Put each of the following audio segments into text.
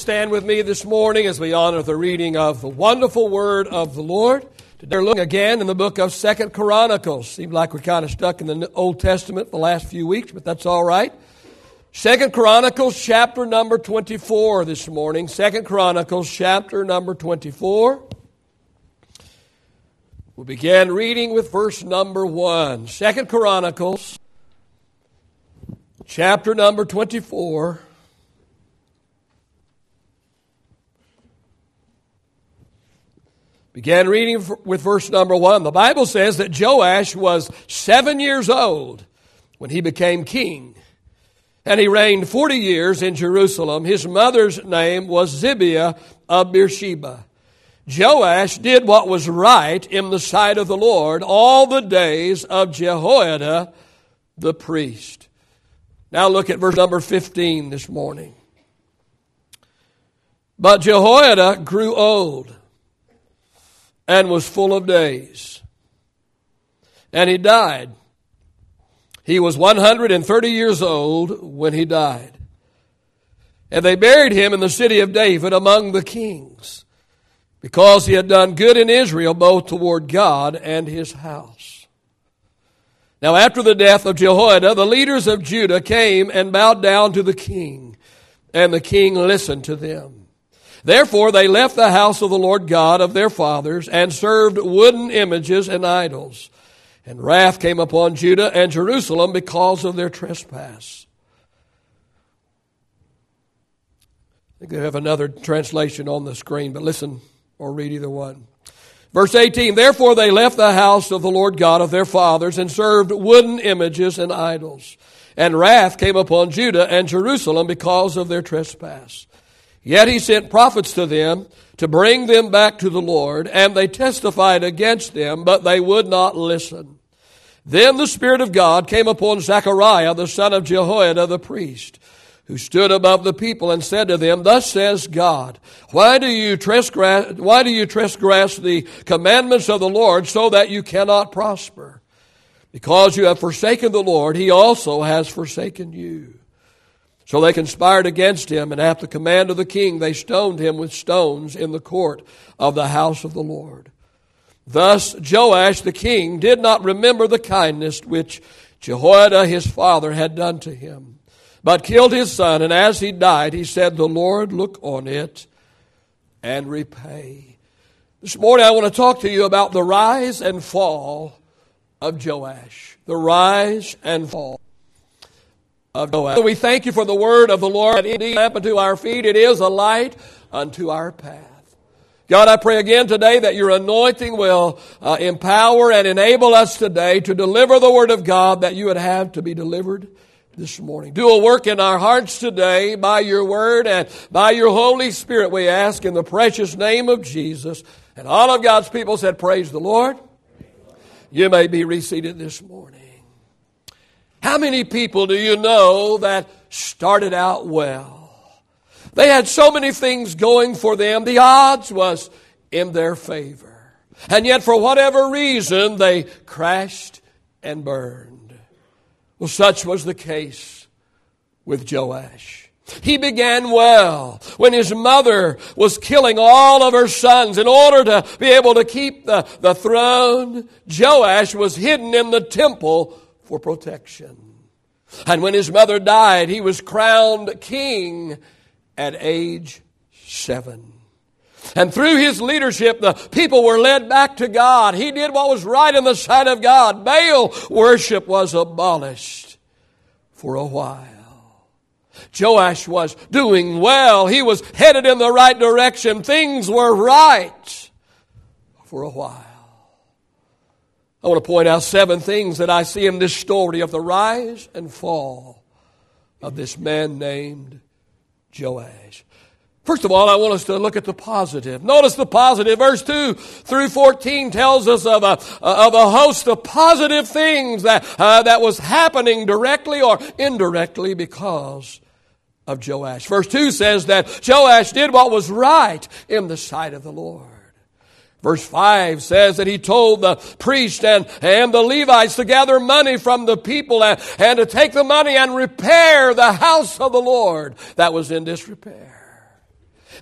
stand with me this morning as we honor the reading of the wonderful word of the Lord. Today we're looking again in the book of Second Chronicles. Seems like we're kind of stuck in the Old Testament the last few weeks, but that's all right. Second Chronicles chapter number 24 this morning. Second Chronicles chapter number 24. We'll begin reading with verse number 1. Second Chronicles chapter number 24. Began reading with verse number one. The Bible says that Joash was seven years old when he became king. And he reigned 40 years in Jerusalem. His mother's name was Zibiah of Beersheba. Joash did what was right in the sight of the Lord all the days of Jehoiada the priest. Now look at verse number 15 this morning. But Jehoiada grew old and was full of days. And he died. He was 130 years old when he died. And they buried him in the city of David among the kings, because he had done good in Israel both toward God and his house. Now, after the death of Jehoiada, the leaders of Judah came and bowed down to the king, and the king listened to them. Therefore, they left the house of the Lord God of their fathers and served wooden images and idols. And wrath came upon Judah and Jerusalem because of their trespass. I think they have another translation on the screen, but listen or read either one. Verse 18 Therefore they left the house of the Lord God of their fathers and served wooden images and idols. And wrath came upon Judah and Jerusalem because of their trespass. Yet he sent prophets to them to bring them back to the Lord, and they testified against them, but they would not listen. Then the Spirit of God came upon Zechariah, the son of Jehoiada the priest, who stood above the people and said to them, Thus says God, why do you transgress, why do you transgress the commandments of the Lord so that you cannot prosper? Because you have forsaken the Lord, he also has forsaken you. So they conspired against him, and at the command of the king, they stoned him with stones in the court of the house of the Lord. Thus Joash the king did not remember the kindness which Jehoiada his father had done to him, but killed his son, and as he died, he said, The Lord look on it and repay. This morning I want to talk to you about the rise and fall of Joash. The rise and fall of Joash. We thank you for the word of the Lord. It is a lamp unto our feet. It is a light unto our path. God, I pray again today that your anointing will uh, empower and enable us today to deliver the word of God that you would have to be delivered this morning. Do a work in our hearts today by your word and by your Holy Spirit, we ask in the precious name of Jesus. And all of God's people said, Praise the Lord. You may be reseated this morning. How many people do you know that started out well? They had so many things going for them. The odds was in their favor. And yet, for whatever reason, they crashed and burned. Well, such was the case with Joash. He began well when his mother was killing all of her sons in order to be able to keep the, the throne. Joash was hidden in the temple for protection. And when his mother died, he was crowned king at age seven. And through his leadership, the people were led back to God. He did what was right in the sight of God. Baal worship was abolished for a while. Joash was doing well. He was headed in the right direction. Things were right for a while. I want to point out seven things that I see in this story of the rise and fall of this man named Joash. First of all, I want us to look at the positive. Notice the positive. Verse 2 through 14 tells us of a, of a host of positive things that, uh, that was happening directly or indirectly because of Joash. Verse 2 says that Joash did what was right in the sight of the Lord. Verse 5 says that he told the priest and, and the Levites to gather money from the people and, and to take the money and repair the house of the Lord that was in disrepair.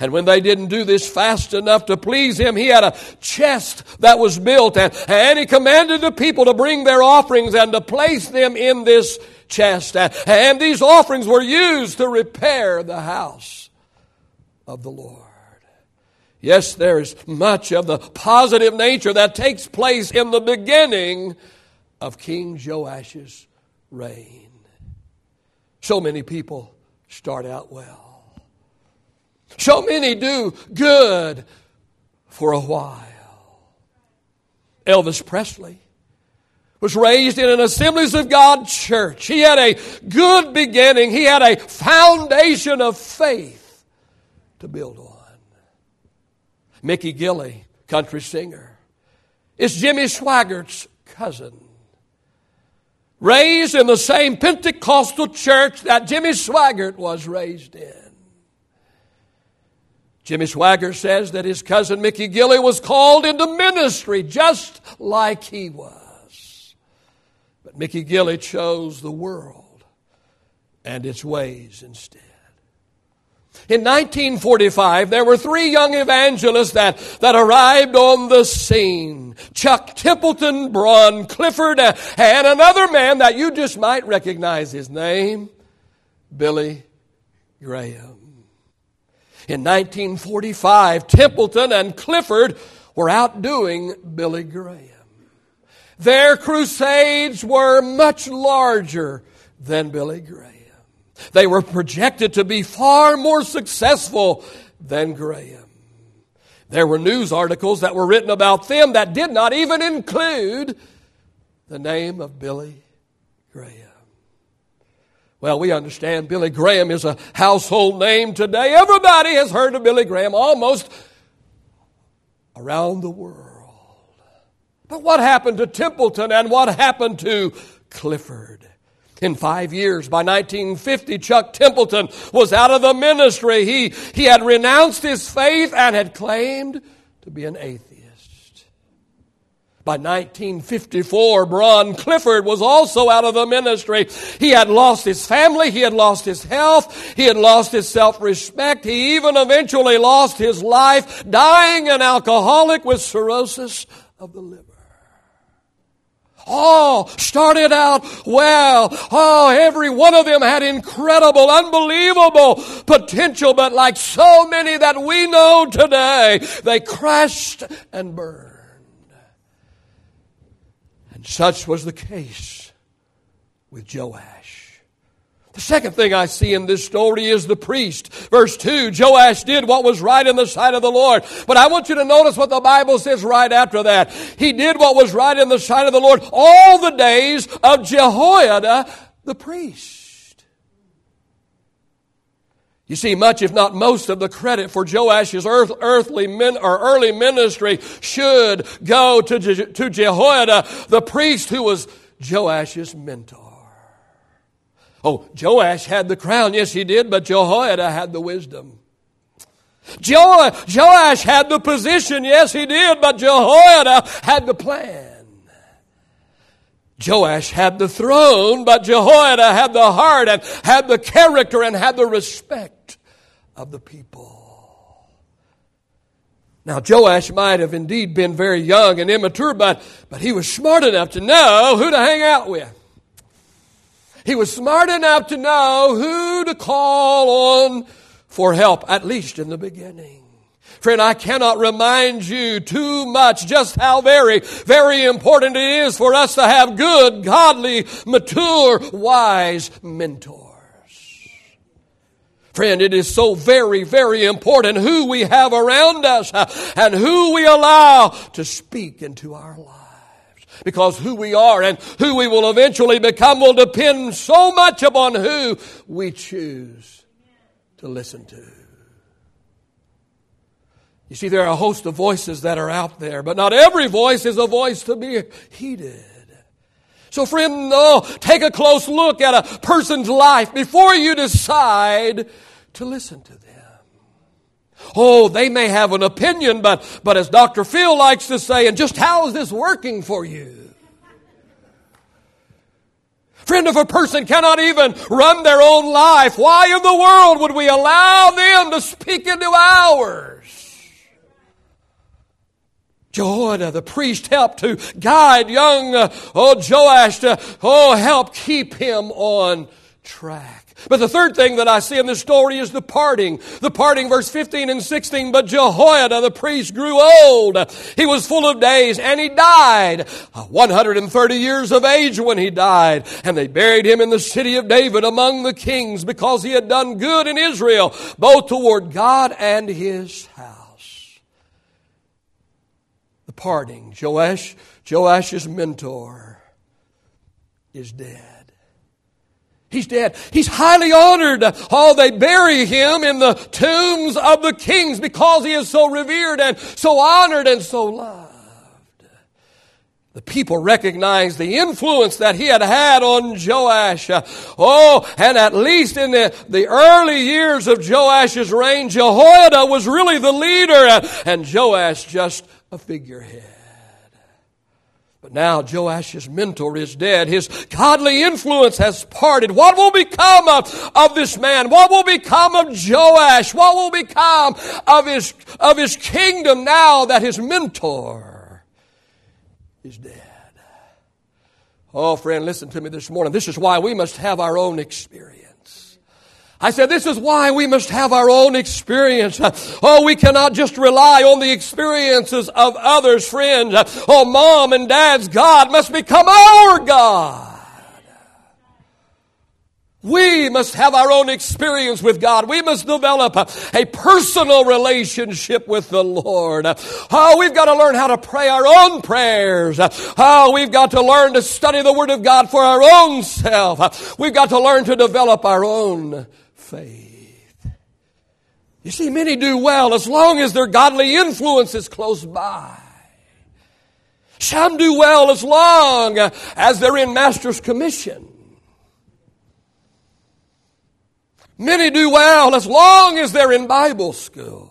And when they didn't do this fast enough to please him, he had a chest that was built and, and he commanded the people to bring their offerings and to place them in this chest. And these offerings were used to repair the house of the Lord. Yes, there's much of the positive nature that takes place in the beginning of King Joash's reign. So many people start out well. So many do good for a while. Elvis Presley was raised in an Assemblies of God church. He had a good beginning. He had a foundation of faith to build on. Mickey Gilley, country singer, is Jimmy Swaggart's cousin. Raised in the same Pentecostal church that Jimmy Swaggart was raised in. Jimmy Swaggart says that his cousin Mickey Gilley was called into ministry just like he was. But Mickey Gilley chose the world and its ways instead. In 1945, there were three young evangelists that, that arrived on the scene. Chuck Templeton, Bron Clifford, uh, and another man that you just might recognize his name, Billy Graham. In 1945, Templeton and Clifford were outdoing Billy Graham. Their crusades were much larger than Billy Graham. They were projected to be far more successful than Graham. There were news articles that were written about them that did not even include the name of Billy Graham. Well, we understand Billy Graham is a household name today. Everybody has heard of Billy Graham almost around the world. But what happened to Templeton and what happened to Clifford? In five years, by 1950, Chuck Templeton was out of the ministry. He, he had renounced his faith and had claimed to be an atheist. By 1954, Bron Clifford was also out of the ministry. He had lost his family, he had lost his health, he had lost his self-respect. He even eventually lost his life, dying an alcoholic with cirrhosis of the liver all started out well. Oh, every one of them had incredible, unbelievable potential, but like so many that we know today, they crashed and burned. And such was the case with Joash. The second thing I see in this story is the priest. Verse 2, Joash did what was right in the sight of the Lord. But I want you to notice what the Bible says right after that. He did what was right in the sight of the Lord all the days of Jehoiada the priest. You see, much, if not most, of the credit for Joash's earth, earthly min, or early ministry should go to, to Jehoiada, the priest who was Joash's mentor. Oh, Joash had the crown. Yes, he did, but Jehoiada had the wisdom. Jo- Joash had the position. Yes, he did, but Jehoiada had the plan. Joash had the throne, but Jehoiada had the heart and had the character and had the respect of the people. Now, Joash might have indeed been very young and immature, but, but he was smart enough to know who to hang out with. He was smart enough to know who to call on for help, at least in the beginning. Friend, I cannot remind you too much just how very, very important it is for us to have good, godly, mature, wise mentors. Friend, it is so very, very important who we have around us and who we allow to speak into our lives. Because who we are and who we will eventually become will depend so much upon who we choose to listen to. You see, there are a host of voices that are out there, but not every voice is a voice to be heeded. So friend, no, take a close look at a person's life before you decide to listen to them. Oh, they may have an opinion, but, but as Dr. Phil likes to say, and just how is this working for you? Friend, if a person cannot even run their own life, why in the world would we allow them to speak into ours? Jehoiada, the priest, helped to guide young, uh, oh, Joash to, oh, help keep him on track. But the third thing that I see in this story is the parting. The parting, verse 15 and 16. But Jehoiada, the priest, grew old. He was full of days and he died. 130 years of age when he died. And they buried him in the city of David among the kings because he had done good in Israel, both toward God and his house The parting. Joash, Joash's mentor is dead. He's dead. He's highly honored. Oh, they bury him in the tombs of the kings because he is so revered and so honored and so loved. The people recognized the influence that he had had on Joash. Oh, and at least in the, the early years of Joash's reign, Jehoiada was really the leader, and Joash just a figurehead. But now Joash's mentor is dead. His godly influence has parted. What will become of, of this man? What will become of Joash? What will become of his, of his kingdom now that his mentor is dead? Oh, friend, listen to me this morning. This is why we must have our own experience. I said, this is why we must have our own experience. Oh, we cannot just rely on the experiences of others, friends. Oh, mom and dad's God must become our God. We must have our own experience with God. We must develop a, a, personal relationship with the Lord. Oh, we've got to learn how to pray our own prayers. Oh, we've got to learn to study the Word of God for our own self. We've got to learn to develop our own faith. You see, many do well as long as their godly influence is close by. Some do well as long as they're in Master's commission. Many do well as long as they're in Bible school.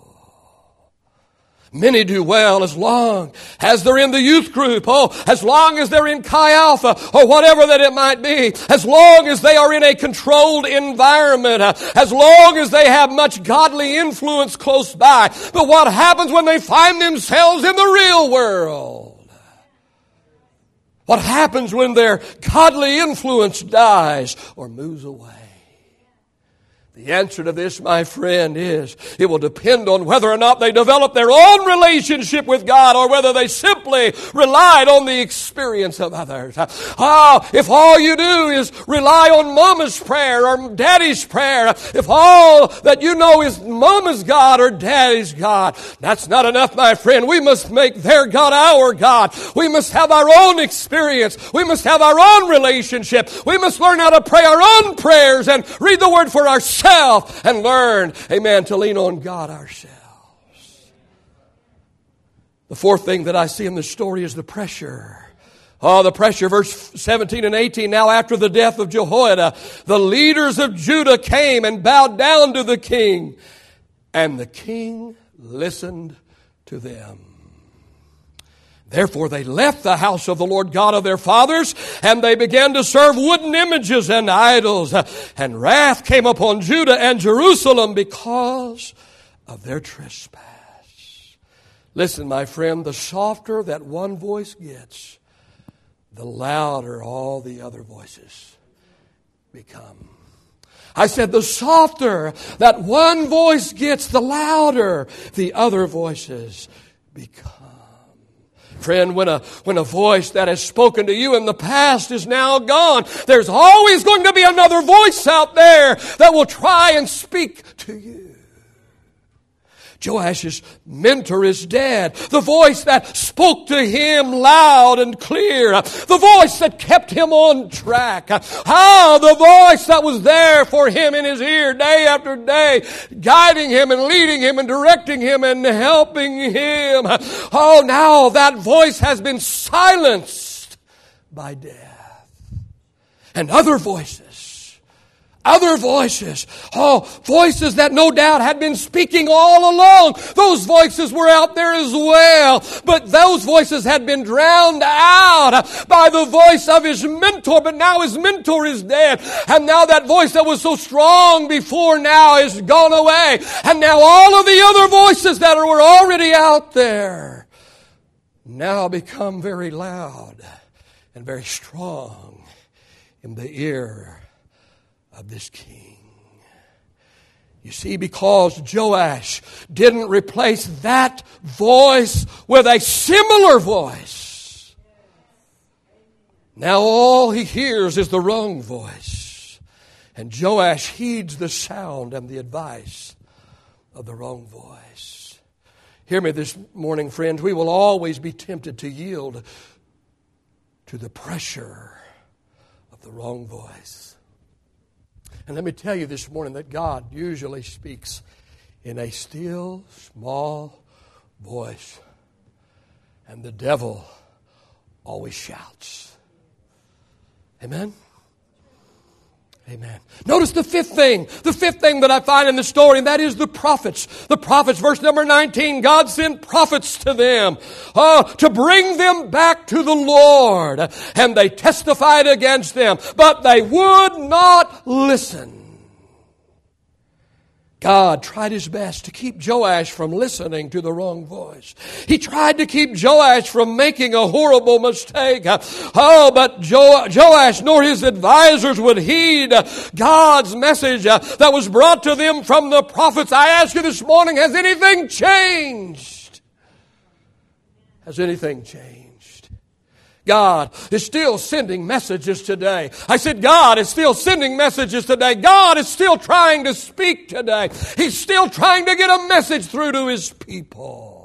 Many do well as long as they're in the youth group, oh, as long as they're in Chi Alpha, or whatever that it might be, as long as they are in a controlled environment, uh, as long as they have much godly influence close by. But what happens when they find themselves in the real world? What happens when their godly influence dies or moves away? The answer to this, my friend, is it will depend on whether or not they develop their own relationship with God or whether they simply relied on the experience of others. Ah, if all you do is rely on mama's prayer or daddy's prayer, if all that you know is mama's God or daddy's God, that's not enough, my friend. We must make their God our God. We must have our own experience. We must have our own relationship. We must learn how to pray our own prayers and read the word for ourselves ourselves and learn, amen, to lean on God ourselves. The fourth thing that I see in the story is the pressure. Oh, the pressure, verse 17 and 18. Now, after the death of Jehoiada, the leaders of Judah came and bowed down to the king, and the king listened to them. Therefore they left the house of the Lord God of their fathers, and they began to serve wooden images and idols. And wrath came upon Judah and Jerusalem because of their trespass. Listen, my friend, the softer that one voice gets, the louder all the other voices become. I said, the softer that one voice gets, the louder the other voices become. Friend, when a, when a voice that has spoken to you in the past is now gone, there's always going to be another voice out there that will try and speak to you. Joash's mentor is dead. The voice that spoke to him loud and clear. The voice that kept him on track. How the voice that was there for him in his ear day after day, guiding him and leading him and directing him and helping him. Oh, now that voice has been silenced by death. And other voices other voices. Oh, voices that no doubt had been speaking all along. Those voices were out there as well. But those voices had been drowned out by the voice of his mentor. But now his mentor is dead. And now that voice that was so strong before now is gone away. And now all of the other voices that were already out there now become very loud and very strong in the ear of this king. You see, because Joash didn't replace that voice with a similar voice, now all he hears is the wrong voice. And Joash heeds the sound and the advice of the wrong voice. Hear me this morning, friends. We will always be tempted to yield to the pressure of the wrong voice. And let me tell you this morning that God usually speaks in a still, small voice, and the devil always shouts. Amen? Amen. Notice the fifth thing, the fifth thing that I find in the story, and that is the prophets. The prophets, verse number 19, God sent prophets to them, uh, to bring them back to the Lord. And they testified against them, but they would not listen. God tried his best to keep Joash from listening to the wrong voice. He tried to keep Joash from making a horrible mistake. Oh, but jo- Joash nor his advisors would heed God's message that was brought to them from the prophets. I ask you this morning, has anything changed? Has anything changed? God is still sending messages today. I said, God is still sending messages today. God is still trying to speak today. He's still trying to get a message through to His people.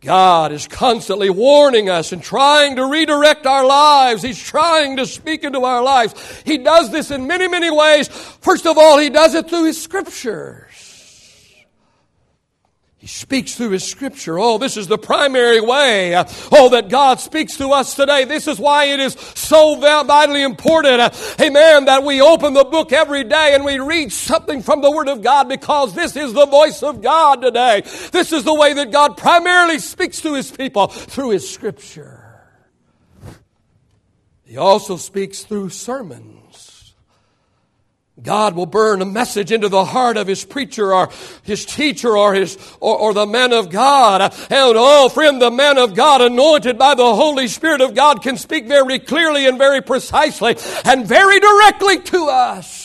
God is constantly warning us and trying to redirect our lives. He's trying to speak into our lives. He does this in many, many ways. First of all, He does it through His scriptures. He speaks through His Scripture. Oh, this is the primary way. Oh, that God speaks to us today. This is why it is so vitally important, amen, that we open the book every day and we read something from the Word of God because this is the voice of God today. This is the way that God primarily speaks to His people through His Scripture. He also speaks through sermons. God will burn a message into the heart of his preacher or his teacher or his or, or, the man of God. And oh friend, the man of God anointed by the Holy Spirit of God can speak very clearly and very precisely and very directly to us.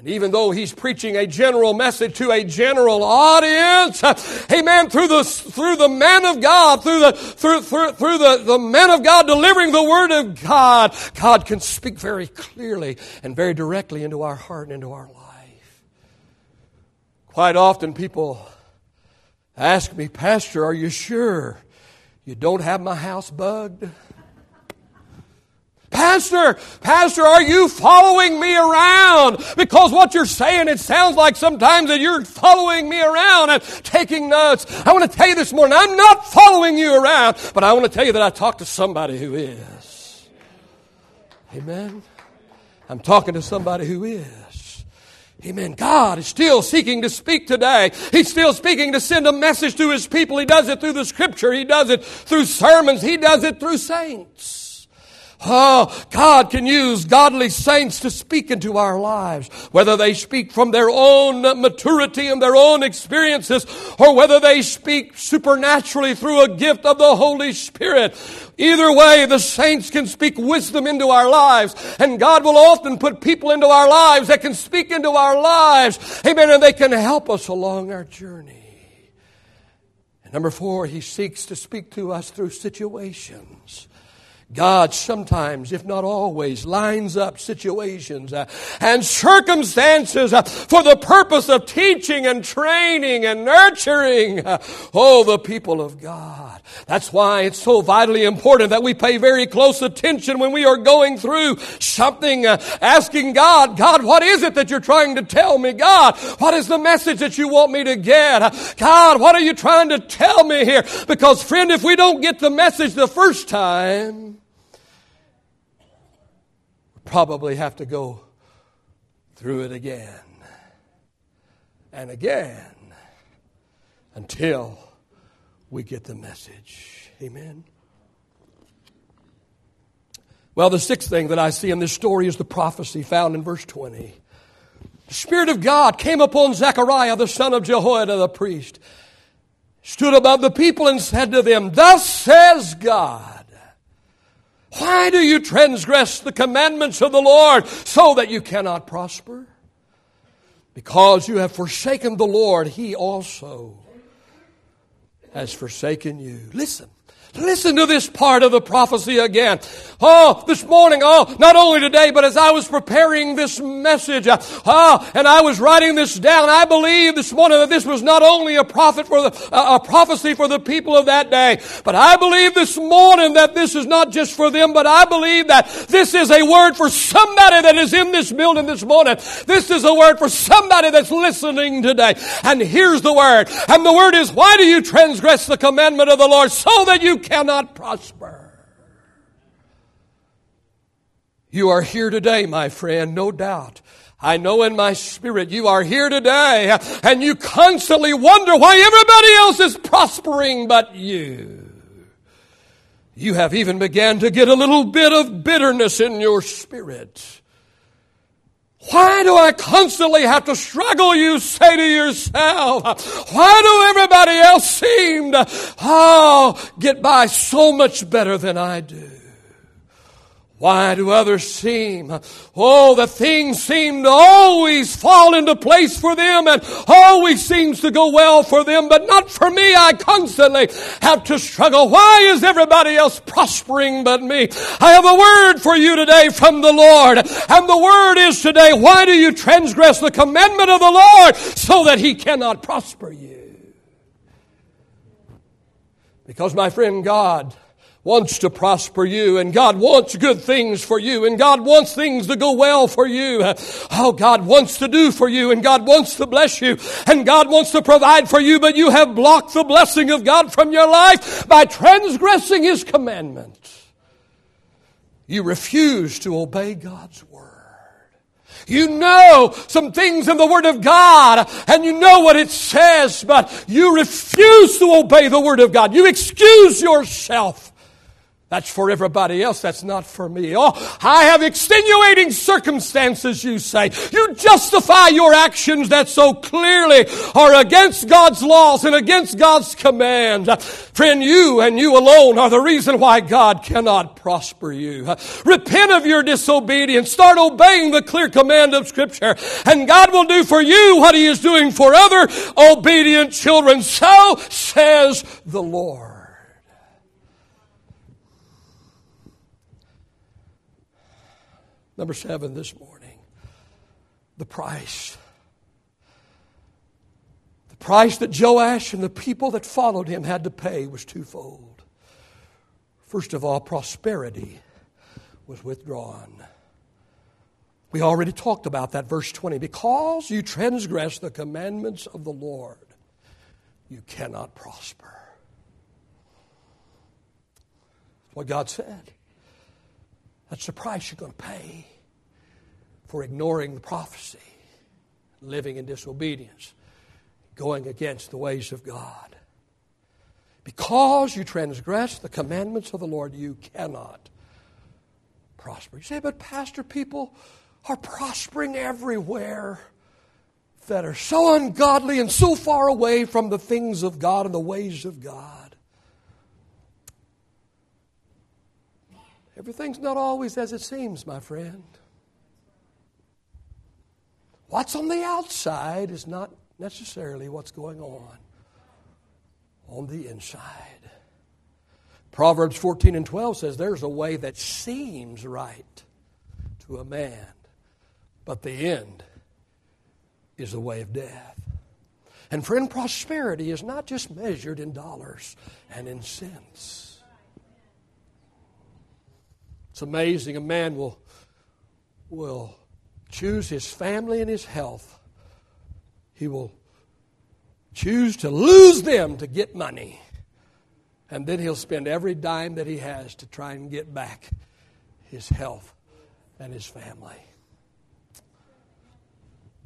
And even though he's preaching a general message to a general audience, amen, through the, through the man of God, through the, through, through, through the, the man of God delivering the word of God, God can speak very clearly and very directly into our heart and into our life. Quite often people ask me, Pastor, are you sure you don't have my house bugged? Pastor, Pastor, are you following me around? Because what you're saying, it sounds like sometimes that you're following me around and taking notes. I want to tell you this morning, I'm not following you around, but I want to tell you that I talked to somebody who is. Amen. I'm talking to somebody who is. Amen. God is still seeking to speak today. He's still speaking to send a message to His people. He does it through the scripture. He does it through sermons. He does it through saints. Oh, God can use godly saints to speak into our lives, whether they speak from their own maturity and their own experiences, or whether they speak supernaturally through a gift of the Holy Spirit. Either way, the saints can speak wisdom into our lives, and God will often put people into our lives that can speak into our lives. Amen. And they can help us along our journey. And number four, He seeks to speak to us through situations. God sometimes, if not always, lines up situations uh, and circumstances uh, for the purpose of teaching and training and nurturing, uh, oh, the people of God. That's why it's so vitally important that we pay very close attention when we are going through something, asking God, God, what is it that you're trying to tell me? God, what is the message that you want me to get? God, what are you trying to tell me here? Because friend, if we don't get the message the first time, probably have to go through it again and again until we get the message. Amen. Well, the sixth thing that I see in this story is the prophecy found in verse 20. The Spirit of God came upon Zechariah, the son of Jehoiada the priest, stood above the people and said to them, Thus says God, why do you transgress the commandments of the Lord so that you cannot prosper? Because you have forsaken the Lord, He also has forsaken you. Listen. Listen to this part of the prophecy again. Oh, this morning, oh, not only today, but as I was preparing this message, uh, oh, and I was writing this down, I believe this morning that this was not only a prophet for the, a prophecy for the people of that day, but I believe this morning that this is not just for them, but I believe that this is a word for somebody that is in this building this morning. This is a word for somebody that's listening today. And here's the word. And the word is, why do you transgress the commandment of the Lord so that you cannot prosper. You are here today, my friend, no doubt. I know in my spirit you are here today and you constantly wonder why everybody else is prospering but you. You have even began to get a little bit of bitterness in your spirit. Why do I constantly have to struggle, you say to yourself? Why do everybody else seem to, oh, get by so much better than I do? Why do others seem, oh, the things seem to always fall into place for them and always seems to go well for them, but not for me. I constantly have to struggle. Why is everybody else prospering but me? I have a word for you today from the Lord. And the word is today, why do you transgress the commandment of the Lord so that he cannot prosper you? Because my friend God, wants to prosper you and God wants good things for you and God wants things to go well for you. Oh, God wants to do for you and God wants to bless you and God wants to provide for you, but you have blocked the blessing of God from your life by transgressing His commandments. You refuse to obey God's word. You know some things in the Word of God and you know what it says, but you refuse to obey the Word of God. You excuse yourself that's for everybody else. That's not for me. Oh, I have extenuating circumstances, you say. You justify your actions that so clearly are against God's laws and against God's commands. Friend, you and you alone are the reason why God cannot prosper you. Repent of your disobedience. Start obeying the clear command of Scripture. And God will do for you what He is doing for other obedient children. So says the Lord. Number seven this morning the price. The price that Joash and the people that followed him had to pay was twofold. First of all, prosperity was withdrawn. We already talked about that, verse 20. Because you transgress the commandments of the Lord, you cannot prosper. That's what God said. That's the price you're going to pay for ignoring the prophecy, living in disobedience, going against the ways of God. Because you transgress the commandments of the Lord, you cannot prosper. You say, but Pastor, people are prospering everywhere that are so ungodly and so far away from the things of God and the ways of God. Everything's not always as it seems, my friend. What's on the outside is not necessarily what's going on on the inside. Proverbs 14 and 12 says, There's a way that seems right to a man, but the end is the way of death. And friend, prosperity is not just measured in dollars and in cents. It's amazing. A man will, will choose his family and his health. He will choose to lose them to get money. And then he'll spend every dime that he has to try and get back his health and his family.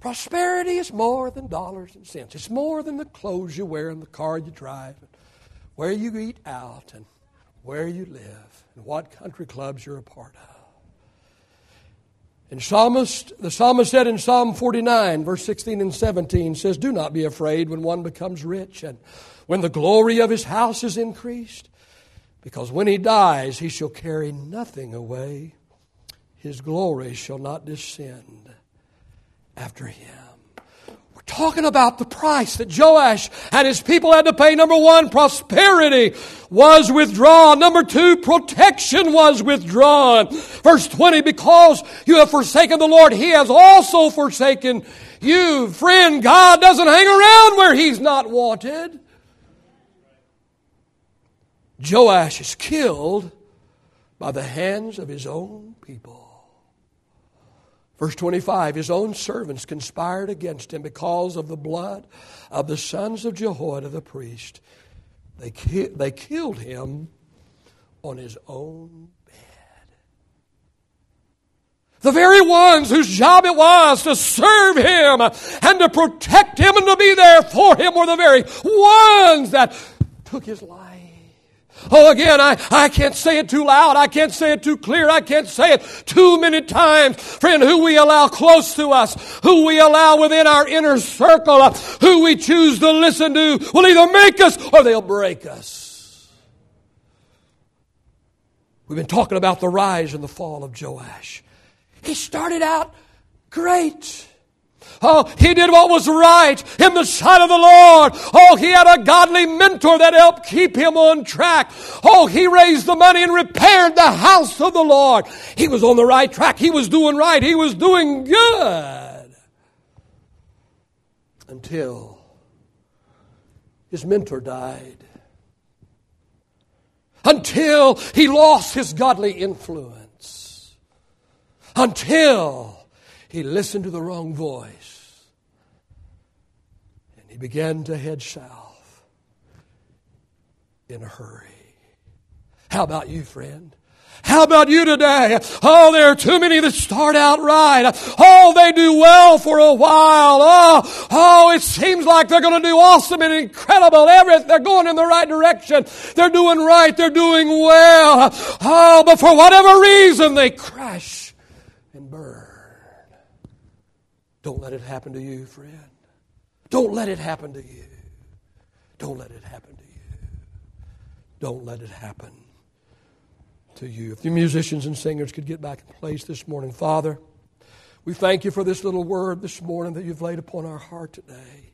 Prosperity is more than dollars and cents. It's more than the clothes you wear and the car you drive, and where you eat out, and where you live, and what country clubs you're a part of. And psalmist, the psalmist said in Psalm 49, verse 16 and 17, says, Do not be afraid when one becomes rich and when the glory of his house is increased, because when he dies, he shall carry nothing away. His glory shall not descend after him. Talking about the price that Joash and his people had to pay. Number one, prosperity was withdrawn. Number two, protection was withdrawn. Verse 20, because you have forsaken the Lord, he has also forsaken you. Friend, God doesn't hang around where he's not wanted. Joash is killed by the hands of his own people. Verse 25 His own servants conspired against him because of the blood of the sons of Jehoiada the priest. They, ki- they killed him on his own bed. The very ones whose job it was to serve him and to protect him and to be there for him were the very ones that took his life. Oh, again, I, I can't say it too loud. I can't say it too clear. I can't say it too many times. Friend, who we allow close to us, who we allow within our inner circle, uh, who we choose to listen to will either make us or they'll break us. We've been talking about the rise and the fall of Joash. He started out great. Oh, he did what was right in the sight of the Lord. Oh, he had a godly mentor that helped keep him on track. Oh, he raised the money and repaired the house of the Lord. He was on the right track. He was doing right. He was doing good. Until his mentor died. Until he lost his godly influence. Until he listened to the wrong voice. And he began to head south in a hurry. How about you, friend? How about you today? Oh, there are too many that start out right. Oh, they do well for a while. Oh, oh, it seems like they're going to do awesome and incredible. Everything, they're going in the right direction. They're doing right. They're doing well. Oh, but for whatever reason, they crash and burn. Don't let it happen to you, friend. Don't let it happen to you. Don't let it happen to you. Don't let it happen to you. If the musicians and singers could get back in place this morning, Father, we thank you for this little word this morning that you've laid upon our heart today.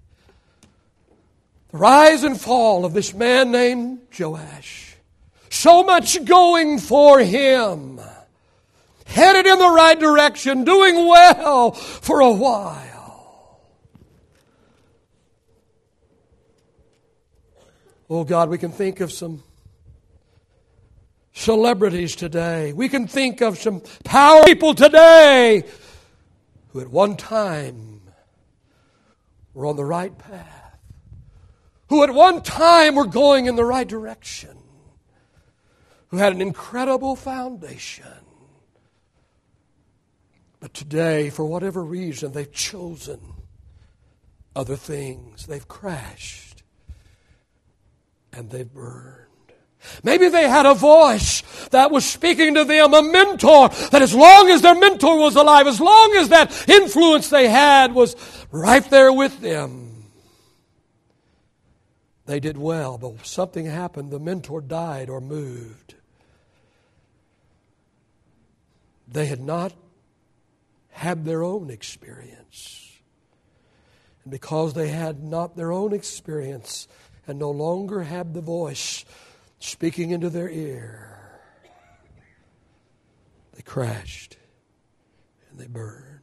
The rise and fall of this man named Joash. So much going for him headed in the right direction, doing well for a while. Oh God, we can think of some celebrities today. We can think of some power people today who at one time were on the right path, who at one time were going in the right direction, who had an incredible foundation. But today, for whatever reason, they've chosen other things. They've crashed and they've burned. Maybe they had a voice that was speaking to them, a mentor, that as long as their mentor was alive, as long as that influence they had was right there with them, they did well. But something happened. The mentor died or moved. They had not had their own experience. And because they had not their own experience and no longer had the voice speaking into their ear, they crashed and they burned.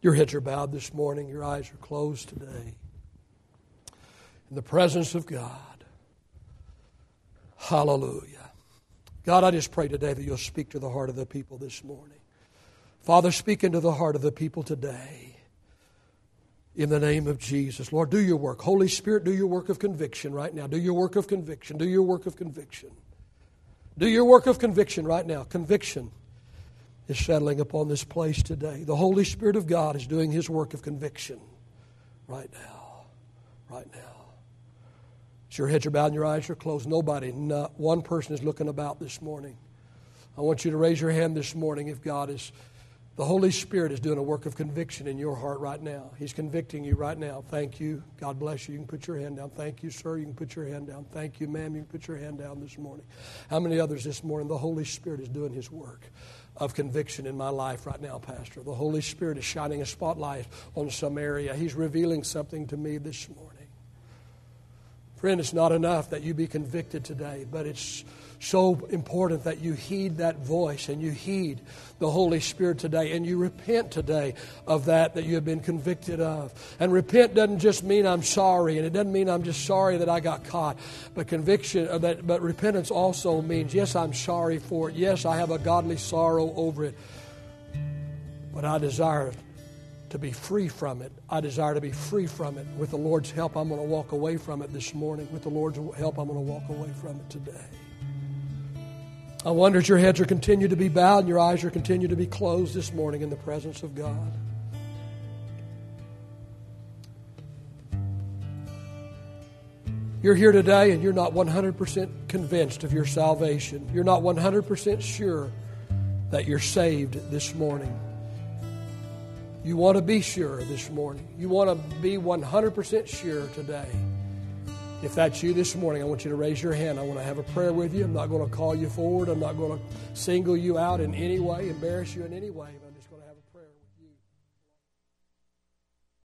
Your heads are bowed this morning, your eyes are closed today. In the presence of God. Hallelujah. God, I just pray today that you'll speak to the heart of the people this morning. Father, speak into the heart of the people today. In the name of Jesus. Lord, do your work. Holy Spirit, do your work of conviction right now. Do your work of conviction. Do your work of conviction. Do your work of conviction right now. Conviction is settling upon this place today. The Holy Spirit of God is doing His work of conviction right now. Right now. As your heads are bowed and your eyes are closed, nobody, not one person is looking about this morning. I want you to raise your hand this morning if God is the Holy Spirit is doing a work of conviction in your heart right now. He's convicting you right now. Thank you. God bless you. You can put your hand down. Thank you, sir. You can put your hand down. Thank you, ma'am. You can put your hand down this morning. How many others this morning? The Holy Spirit is doing His work of conviction in my life right now, Pastor. The Holy Spirit is shining a spotlight on some area. He's revealing something to me this morning. Friend, it's not enough that you be convicted today, but it's so important that you heed that voice and you heed the Holy Spirit today and you repent today of that that you have been convicted of. And repent doesn't just mean I'm sorry, and it doesn't mean I'm just sorry that I got caught. But conviction, uh, that, but repentance also means yes, I'm sorry for it. Yes, I have a godly sorrow over it. But I desire to be free from it. I desire to be free from it. With the Lord's help, I'm going to walk away from it this morning. With the Lord's help, I'm going to walk away from it today. I wonder if your heads are continued to be bowed and your eyes are continued to be closed this morning in the presence of God. You're here today and you're not 100% convinced of your salvation. You're not 100% sure that you're saved this morning. You want to be sure this morning. You want to be 100% sure today. If that's you this morning, I want you to raise your hand. I want to have a prayer with you. I'm not going to call you forward. I'm not going to single you out in any way, embarrass you in any way.